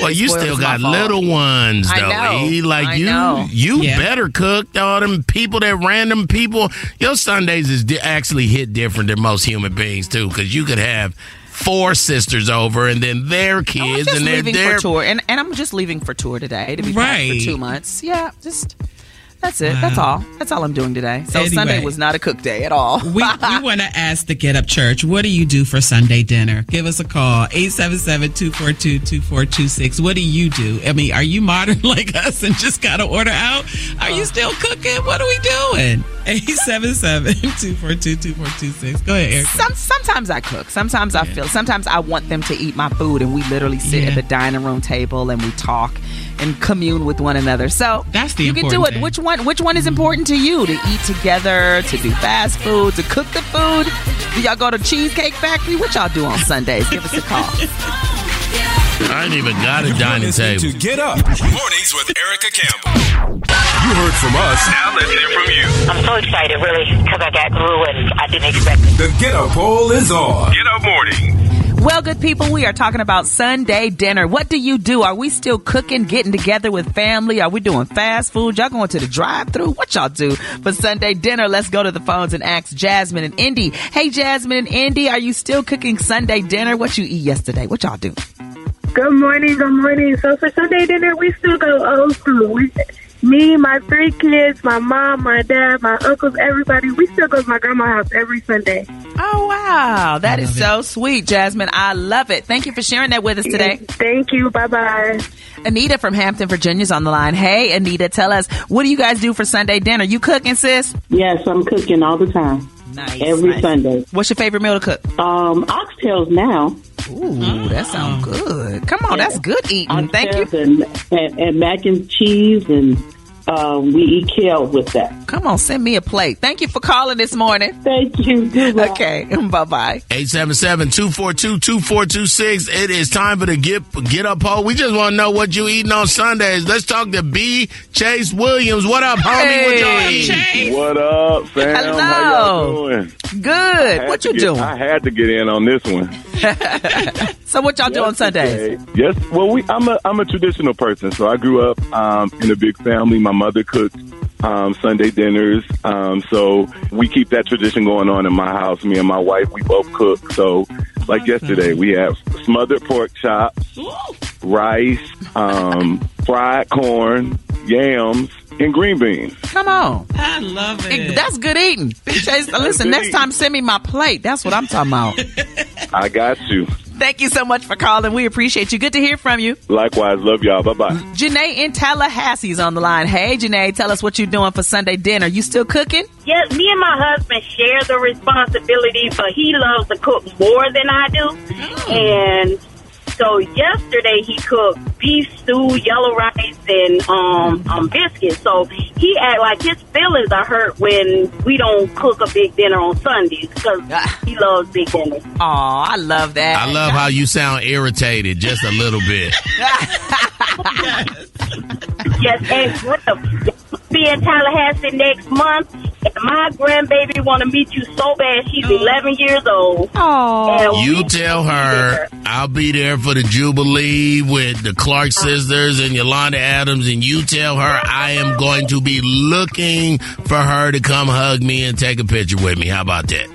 Well, you still got little ones I though. know. E. Like I you, know. you Yeah. better cook. All them people, that random people. Your Sundays is di- actually hit different than most human beings too, because you could have four sisters over and then their I'm kids just and they're leaving their for tour, and, and I'm just leaving for tour today to be back Right. for two months. Yeah, just that's it. That's all. That's all I'm doing today. So Anyway. Sunday was not a cook day at all. we, we want to ask the Get Up Church, what do you do for Sunday dinner? Give us a call, 877-242-2426. What do you do? I mean, are you modern like us and just got to order out? Are you uh. still cooking? What are we doing? 877-242-2426. Go ahead, Eric. Some, sometimes I cook. Sometimes I feel. Sometimes I want them to eat my food, and we literally sit at the dining room table and we talk and commune with one another. So That's the you can do it. thing. Which one? Which one is important to you? To eat together, to do fast food, to cook the food. Do y'all go to Cheesecake Factory? What y'all do on Sundays? Give us a call. I ain't even got a dining table. To get up. Mornings with Erica Campbell. You heard from us. Now let's hear from you. I'm so excited, really, because I got through and I didn't expect it. The Get Up poll is on. Get up morning. Well, good people, we are talking about Sunday dinner. What do you do? Are we still cooking, getting together with family? Are we doing fast food? Y'all going to the drive-through? What y'all do for Sunday dinner? Let's go to the phones and ask Jasmine and Indy. Hey, Jasmine and Indy, are you still cooking Sunday dinner? What you eat yesterday? What y'all do? Good morning, good morning. So for Sunday dinner, we still go old school. We, me, my three kids, my mom, my dad, my uncles, everybody, we still go to my grandma's house every Sunday. Oh, wow. That is so sweet, Jasmine. I love it. Thank you for sharing that with us today. Thank you. Bye-bye. Anita from Hampton, Virginia is on the line. Hey, Anita, tell us, what do you guys do for Sunday dinner? You cooking, sis? Yes, I'm cooking all the time. Nice. Every nice. Sunday. What's your favorite meal to cook? Um, oxtails now. Ooh, that sounds good. Come on, that's good eating. Thank you. And, and, and mac and cheese, and uh, we eat kale with that. Come on, send me a plate. Thank you for calling this morning. Thank you. Goodbye. Okay, bye bye. 877-242-2426. It is time for the get get up poll. We just want to know what you eating on Sundays. Let's talk to B. Chase Williams. What up, homie? What y'all Hey. eating? What up, fam? How y'all Hello. doing? Good. What you get- doing? I had to get in on this one. So what y'all do on Sundays? Yes, well, we I'm a I'm a traditional person, so I grew up um, in a big family. My mother cooked um, Sunday dinners, um, so we keep that tradition going on in my house. Me and my wife, we both cook. So, like yesterday, we have smothered pork chops, rice, um, fried corn, yams, and green beans. Come on. I love it. That's good eating. Big Chase, listen, good next eating. time send me my plate. That's what I'm talking about. I got you. Thank you so much for calling. We appreciate you. Good to hear from you. Likewise, love y'all. Bye bye. Janae in Tallahassee's on the line. Hey, Janae, tell us what you're doing for Sunday dinner. You still cooking? Yes, me and my husband share the responsibility, but he loves to cook more than I do. Mm. And so yesterday he cooked beef stew, yellow rice, and um, um biscuits. So he act like his feelings are hurt when we don't cook a big dinner on Sundays because he loves big dinners. Oh, I love that. I love how you sound irritated just a little bit. Yes, and Griff, be in Tallahassee next month. And my grandbaby want to meet you so bad. She's 11 years old. Oh. You tell her I'll be there for the Jubilee with the Clark uh-huh. sisters and Yolanda Adams, and you tell her I am going to be looking for her to come hug me and take a picture with me. How about that?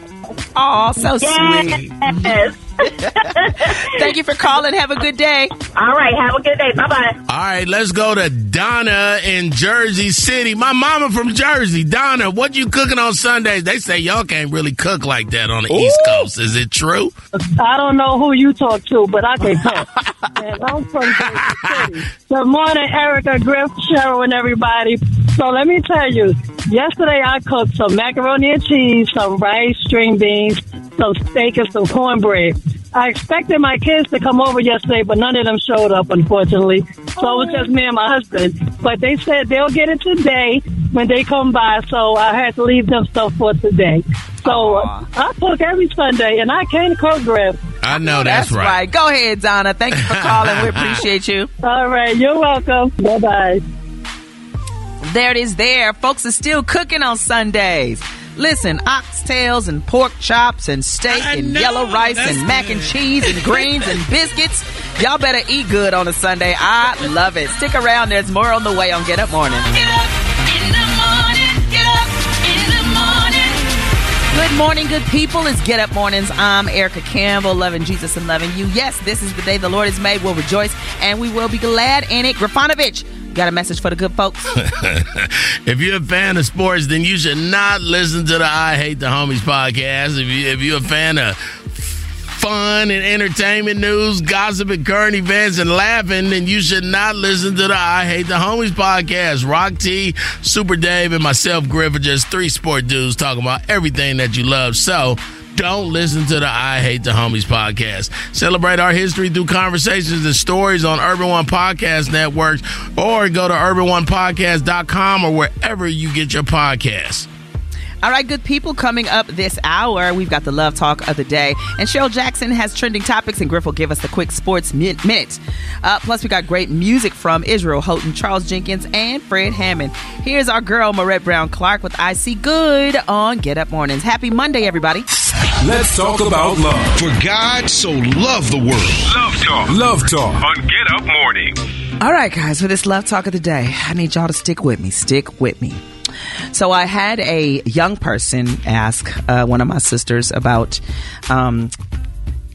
Oh, so sweet. Yes. Thank you for calling. Have a good day. All right. Have a good day. Bye bye. All right, let's go to Donna in Jersey City. My mama from Jersey. Donna, what you cooking on Sundays? They say y'all can't really cook like that on the East Coast. Is it true? I don't know who you talk to, but I can cook. and I'm from Jersey City. Good morning, Erica, Griff, Cheryl, and everybody. So let me tell you, yesterday I cooked some macaroni and cheese, some rice, string beans, some steak, and some cornbread. I expected my kids to come over yesterday, but none of them showed up, unfortunately. So it was just me and my husband. But they said they'll get it today when they come by, so I had to leave them stuff for today. So uh, I cook every Sunday, and I can't cook, Griff. I know that's, right. Go ahead, Donna. Thank you for calling. We appreciate you. All right, you're welcome. Bye bye. There it is there. Folks are still cooking on Sundays. Listen, oxtails and pork chops and steak and yellow rice and mac and cheese and greens and biscuits. Y'all better eat good on a Sunday. I love it. Stick around. There's more on the way on Get Up Morning. Get up in the morning. Get up in the Morning. Good morning, good people. It's Get Up Mornings. I'm Erica Campbell, loving Jesus and loving you. Yes, this is the day the Lord has made. We'll rejoice and we will be glad in it. Grafanovich, got a message for the good folks? if you're a fan of sports, then you should not listen to the I Hate the Homies podcast. If you if you're a fan of fun and entertainment news, gossip and current events and laughing, then you should not listen to the I Hate the Homies podcast. Rock T, Super Dave, and myself, Griff, are just three sport dudes talking about everything that you love. So don't listen to the I Hate the Homies podcast. Celebrate our history through conversations and stories on Urban One Podcast Networks or go to urbanonepodcast.com or wherever you get your podcasts. All right, good people, coming up this hour, we've got the love talk of the day. And Cheryl Jackson has trending topics, and Griff will give us the quick sports minute. Uh, plus, we got great music from Israel Houghton, Charles Jenkins, and Fred Hammond. Here's our girl, Marette Brown Clark, with I See Good on Get Up Mornings. Happy Monday, everybody. Let's talk about love. For God so loved the world. Love Talk. Love Talk. On Get Up Morning. All right, guys, for this love talk of the day, I need y'all to stick with me. Stick with me. So I had a young person ask uh, one of my sisters about um,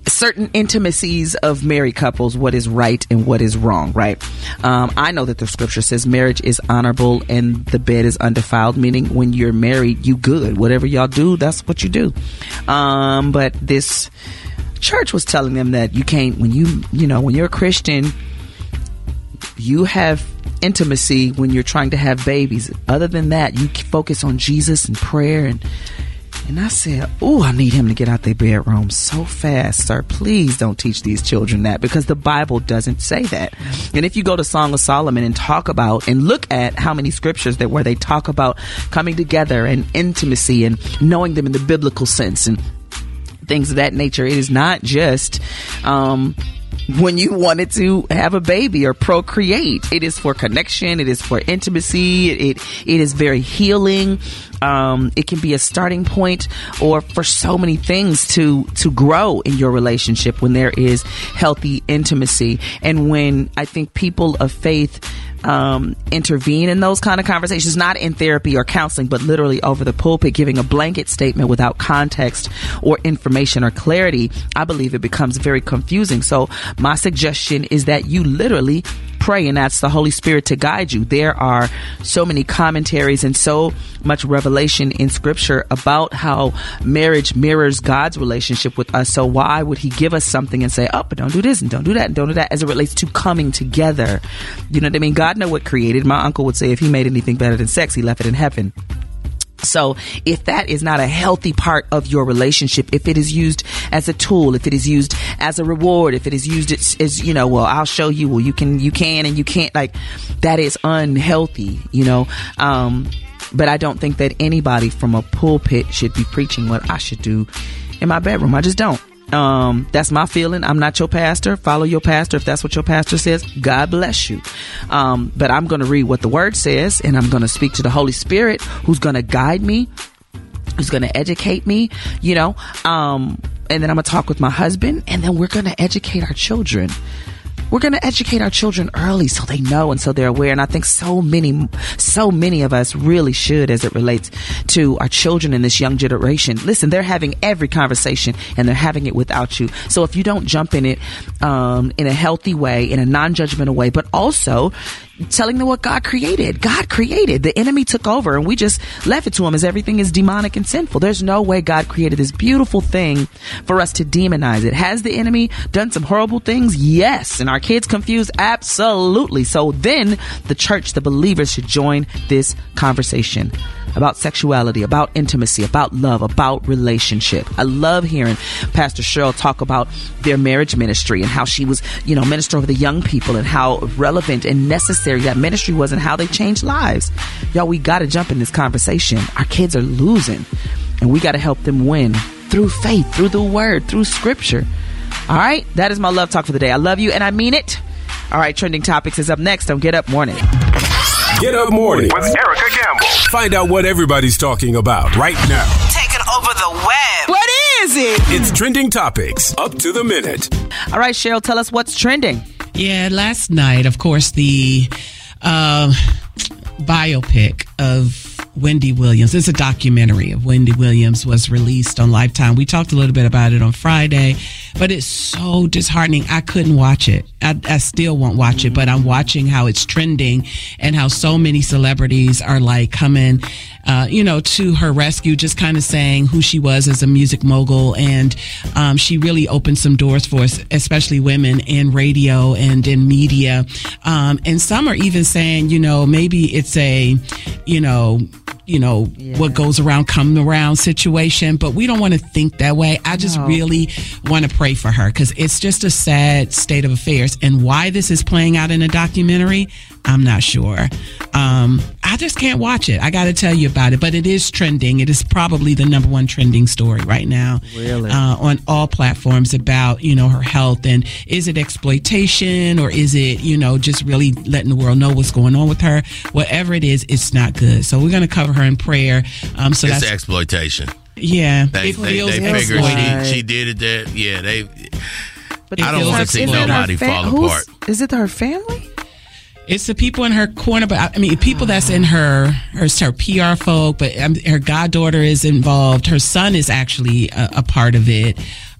certain intimacies of married couples, what is right and what is wrong, right? Um, I know that the scripture says marriage is honorable and the bed is undefiled, meaning when you're married, you good. Whatever y'all do, that's what you do. Um, but this church was telling them that you can't, when you, you know, when you're a Christian, you have intimacy when you're trying to have babies. Other than that, you focus on Jesus and prayer and and I said, "Oh, I need him to get out their bedroom so fast, sir. Please don't teach these children that because the Bible doesn't say that." And if you go to Song of Solomon and talk about and look at how many scriptures there where they talk about coming together and intimacy and knowing them in the biblical sense and things of that nature, it is not just um, when you wanted to have a baby or procreate. It is for connection. It is for intimacy. It it, it is very healing. Um, it can be a starting point or for so many things to to grow in your relationship when there is healthy intimacy and when I think people of faith um, intervene in those kind of conversations, not in therapy or counseling, but literally over the pulpit, giving a blanket statement without context or information or clarity, I believe it becomes very confusing. So my suggestion is that you literally pray and ask the Holy Spirit to guide you. There are so many commentaries and so much revelation in scripture about how marriage mirrors God's relationship with us. So why would he give us something and say, oh, but don't do this and don't do that and don't do that as it relates to coming together? You know what I mean? God know what created. My uncle would say if he made anything better than sex, he left it in heaven. So if that is not a healthy part of your relationship, if it is used as a tool, if it is used as a reward, if it is used as, as you know, well, I'll show you, well, you can, you can and you can't, like, that is unhealthy, you know, um, but I don't think that anybody from a pulpit should be preaching what I should do in my bedroom. I just don't. Um, that's my feeling. I'm not your pastor. Follow your pastor if that's what your pastor says. God bless you. Um, but I'm going to read what the word says and I'm going to speak to the Holy Spirit who's going to guide me, who's going to educate me, you know. Um, and then I'm going to talk with my husband and then we're going to educate our children we're going to educate our children early so they know and so they're aware. And I think so many, so many of us really should as it relates to our children in this young generation. Listen, they're having every conversation and they're having it without you. So if you don't jump in it, um, in a healthy way, in a non-judgmental way, but also telling them what God created. God created. The enemy took over and we just left it to him as everything is demonic and sinful. There's no way God created this beautiful thing for us to demonize it. Has the enemy done some horrible things? Yes. And our kids confused? Absolutely. So then the church, the believers should join this conversation about sexuality, about intimacy, about love, about relationship. I love hearing Pastor Cheryl talk about their marriage ministry and how she was, you know, minister over the young people and how relevant and necessary that ministry was and how they changed lives. Y'all, we got to jump in this conversation. Our kids are losing and we got to help them win through faith, through the word, through scripture. All right, that is my love talk for the day. I love you and I mean it. All right, trending topics is up next on Get Up Morning. Get up morning with Erica Campbell. Find out what everybody's talking about right now. Taking over the web. What is it? It's trending topics up to the minute. All right, Cheryl, tell us what's trending. Yeah, last night, of course, the uh, biopic of Wendy Williams. It's a documentary of Wendy Williams was released on Lifetime. We talked a little bit about it on Friday, but it's so disheartening. I couldn't watch it. I, I still won't watch it, but I'm watching how it's trending and how so many celebrities are like coming, uh, you know, to her rescue, just kind of saying who she was as a music mogul. And um, she really opened some doors for us, especially women in radio and in media. Um, and some are even saying, you know, maybe it's a, you know, you know what goes around come around situation but we don't want to think that way. I just No. really want to pray for her because it's just a sad state of affairs. And why this is playing out in a documentary i'm not sure um, i just can't watch it i gotta tell you about it but it is trending it is probably the number one trending story right now Really? uh, on all platforms about you know her health and is it exploitation or is it you know just really letting the world know what's going on with her whatever it is it's not good so we're going to cover her in prayer um so it's that's exploitation. yeah They it they, feels they figure exploited. she, she did it that yeah they But I don't want to see exploited. nobody fall apart. Is it her family? It's the people in her corner, but I mean, people that's in her, her, her PR folk, but um, her goddaughter is involved. Her son is actually a, a part of it.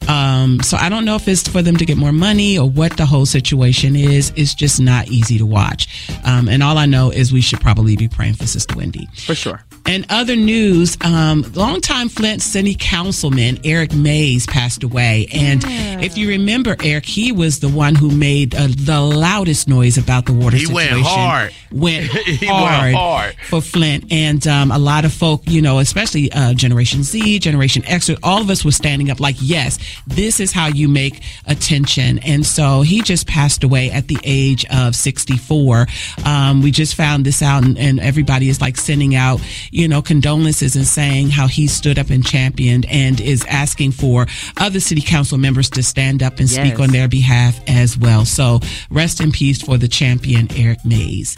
Um, so I don't know if it's for them to get more money or what the whole situation is. It's just not easy to watch. Um, and all I know is we should probably be praying for Sister Wendy. For sure. And other news, um, longtime Flint City Councilman Eric Mays passed away. And if you remember, Eric, he was the one who made uh, the loudest noise about the water He went situation. hard. Went He went hard, hard. for Flint. And um, a lot of folk, you know, especially uh, Generation Z, Generation X, all of us were standing up like, yes, this is how you make attention. And so he just passed away at the age of 64. Um, we just found this out, and, and everybody is like sending out, you know, condolences and saying how he stood up and championed and is asking for other city council members to stand up and speak on their behalf as well. So rest in peace for the champion, Eric Mays.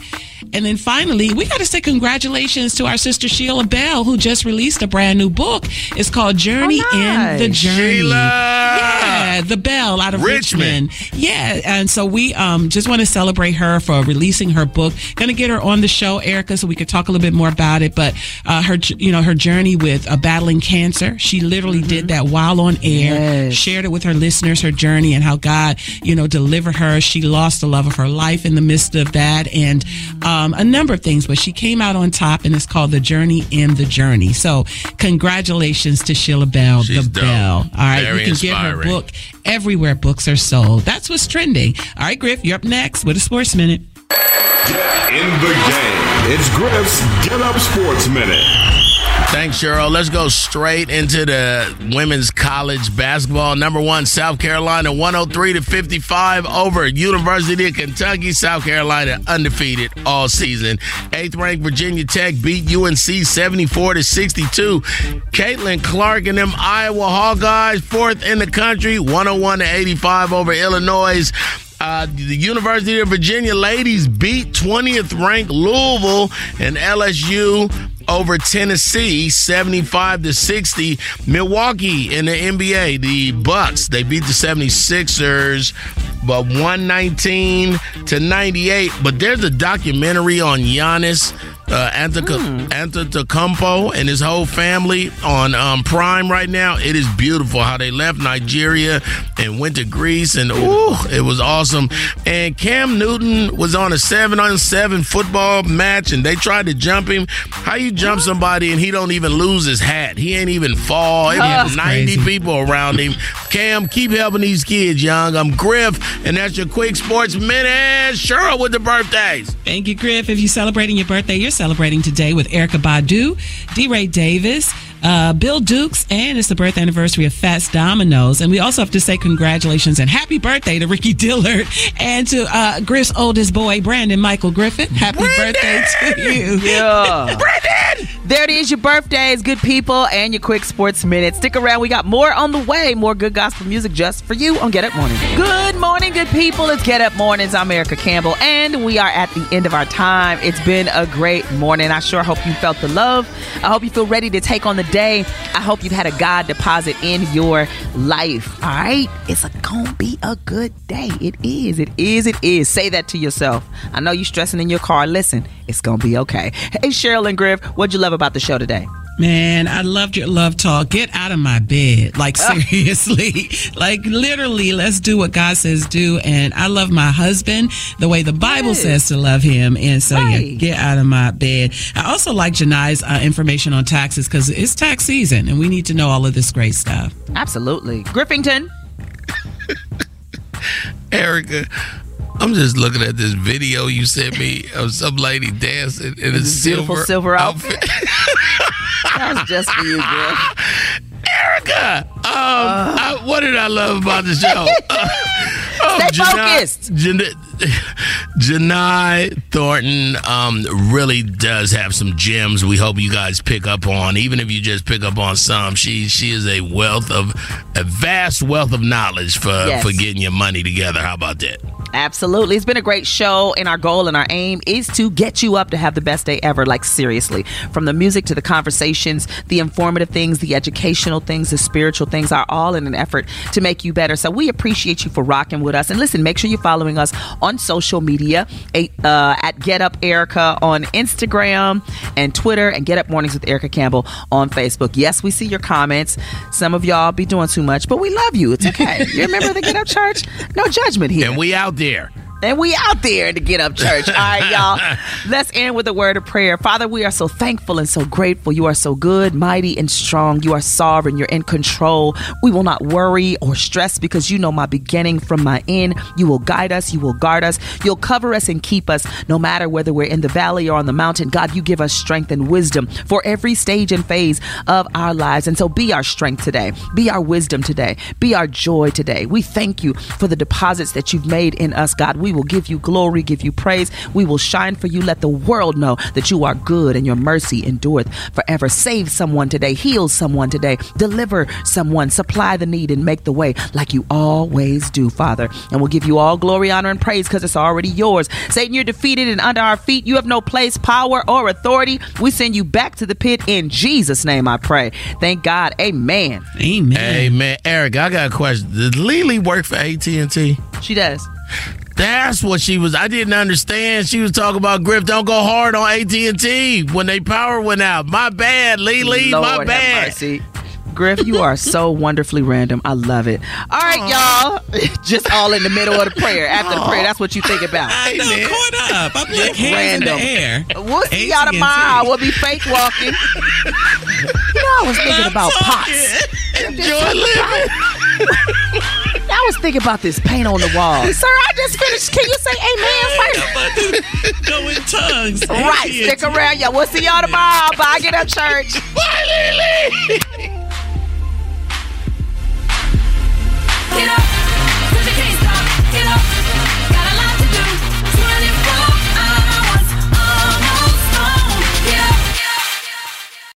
And then finally, we got to say congratulations to our sister Sheila Bell, who just released a brand new book. It's called Journey Oh, in the. Journey. Sheila! Yeah, the Bell out of Richmond. Richmond. Yeah, and so we um, just want to celebrate her for releasing her book. Going to get her on the show, Erica, so we could talk a little bit more about it. But uh, her, you know, her journey with uh, battling cancer, she literally did that while on air. Yes. Shared it with her listeners, her journey and how God, you know, delivered her. She lost the love of her life in the midst of that, and um, a number of things. But she came out on top, and it's called the Journey in the Journey. So congratulations to Sheila Bell, She's the dope. Bell. All right, Very you can get her book everywhere books are sold. That's what's trending. All right, Griff, you're up next with a sports minute. Get in the game. It's Griff's Get Up Sports Minute. Thanks, Cheryl. Let's go straight into the women's college basketball. Number one, South Carolina, 103 to 55 over University of Kentucky. South Carolina undefeated all season. Eighth ranked Virginia Tech beat UNC 74 to 62. Caitlin Clark and them Iowa Hawkeyes, fourth in the country, 101 to 85 over Illinois. Uh, the University of Virginia ladies beat 20th ranked Louisville and LSU over Tennessee 75 to 60. Milwaukee in the NBA, the Bucks, they beat the 76ers but 119 to 98. But there's a documentary on Giannis uh, Antetokounmpo, Antetokounmpo and his whole family on um, Prime right now. It is beautiful how they left Nigeria and went to Greece, and ooh, it was awesome. And Cam Newton was on a seven on seven football match, and they tried to jump him. How you jump somebody and he don't even lose his hat? He ain't even fall. It was ninety crazy. people around him. Cam, keep helping these kids, young. I'm Griff, and that's your quick sports minute. Cheryl with the birthdays. Thank you, Griff. If you're celebrating your birthday, you're celebrating today with Erykah Badu, D. Ray Davis, uh, Bill Dukes, and it's the birth anniversary of Fats Dominoes. And we also have to say congratulations and happy birthday to Ricky Dillard and to uh, Griff's oldest boy, Brandon Michael Griffith. Happy birthday to you. Yeah. Brandon! There it is, your birthdays, good people, and your quick sports minute. Stick around. We got more on the way. More good gospel music just for you on Get Up Morning. Good morning, good people. It's Get Up Mornings. I'm Erica Campbell, and we are at the end of our time. It's been a great morning. I sure hope you felt the love. I hope you feel ready to take on the day. I hope you've had a God deposit in your life. All right? It's gonna be a good day. It is. It is. It is. Say that to yourself. I know you're stressing in your car. Listen, it's gonna be okay. Hey, Cheryl and Griff, what'd you love about the show today? Man, I loved your love talk. Get out of my bed. Like, seriously. like, literally, let's do what God says do. And I love my husband the way the Bible says to love him. And so, yeah, get out of my bed. I also like Jini's uh, information on taxes because it's tax season and we need to know all of this great stuff. Absolutely. Griffington. Erica, I'm just looking at this video you sent me of some lady dancing in a This beautiful silver, silver outfit. that was just for you, Griff. Erica, um, I, what did I love about the show? Uh, Stay focused. Jini, Jini Thornton um, really does have some gems. We hope you guys pick up on, even if you just pick up on some. She she is a wealth of a vast wealth of knowledge for Yes. for getting your money together. How about that? Absolutely. It's been a great show, and our goal and our aim is to get you up to have the best day ever. Like, seriously. From the music to the conversations, the informative things, the educational things, the spiritual things are all in an effort to make you better. So, we appreciate you for rocking with us. And listen, make sure you're following us on social media uh, at Get Up Erica on Instagram and Twitter, and Get Up Mornings with Erica Campbell on Facebook. Yes, we see your comments. Some of y'all be doing too much, but we love you. It's okay. you remember the Get Up Church? No judgment here. And we out there. And we out there in the Get Up Church. All right, y'all. Let's end with a word of prayer. Father, we are so thankful and so grateful. You are so good, mighty, and strong. You are sovereign. You're in control. We will not worry or stress because you know my beginning from my end. You will guide us. You will guard us. You'll cover us and keep us no matter whether we're in the valley or on the mountain. God, you give us strength and wisdom for every stage and phase of our lives. And so be our strength today. Be our wisdom today. Be our joy today. We thank you for the deposits that you've made in us, God. We will give you glory, give you praise. We will shine for you. Let the world know that you are good and your mercy endureth forever. Save someone today. Heal someone today. Deliver someone. Supply the need and make the way like you always do, Father. And we'll give you all glory, honor, and praise because it's already yours. Satan, you're defeated and under our feet. You have no place, power, or authority. We send you back to the pit in Jesus' name, I pray. Thank God. Amen. Amen. Hey man, Eric, I got a question. Did Lily work for AT and T? She does. That's what she was. I didn't understand. She was talking about Griff. Don't go hard on AT and T when they power went out. My bad, Lily. Lord my have bad. mercy. Griff, you are so wonderfully random. I love it. All right, y'all. Just all in the middle of the prayer. After the prayer, that's what you think about. I know, caught up. I'm like hands Random. in the air. We'll see y'all AT&T. tomorrow. We'll be fake walking. you know, I was thinking about pots. Enjoy living. I was thinking about this paint on the wall. Sir, I just finished. Can you say amen first? Go in tongues. Right. Amen. Stick around, y'all. We'll see y'all tomorrow. Bye. Get up, church. Bye, Lily. Get up. Get up.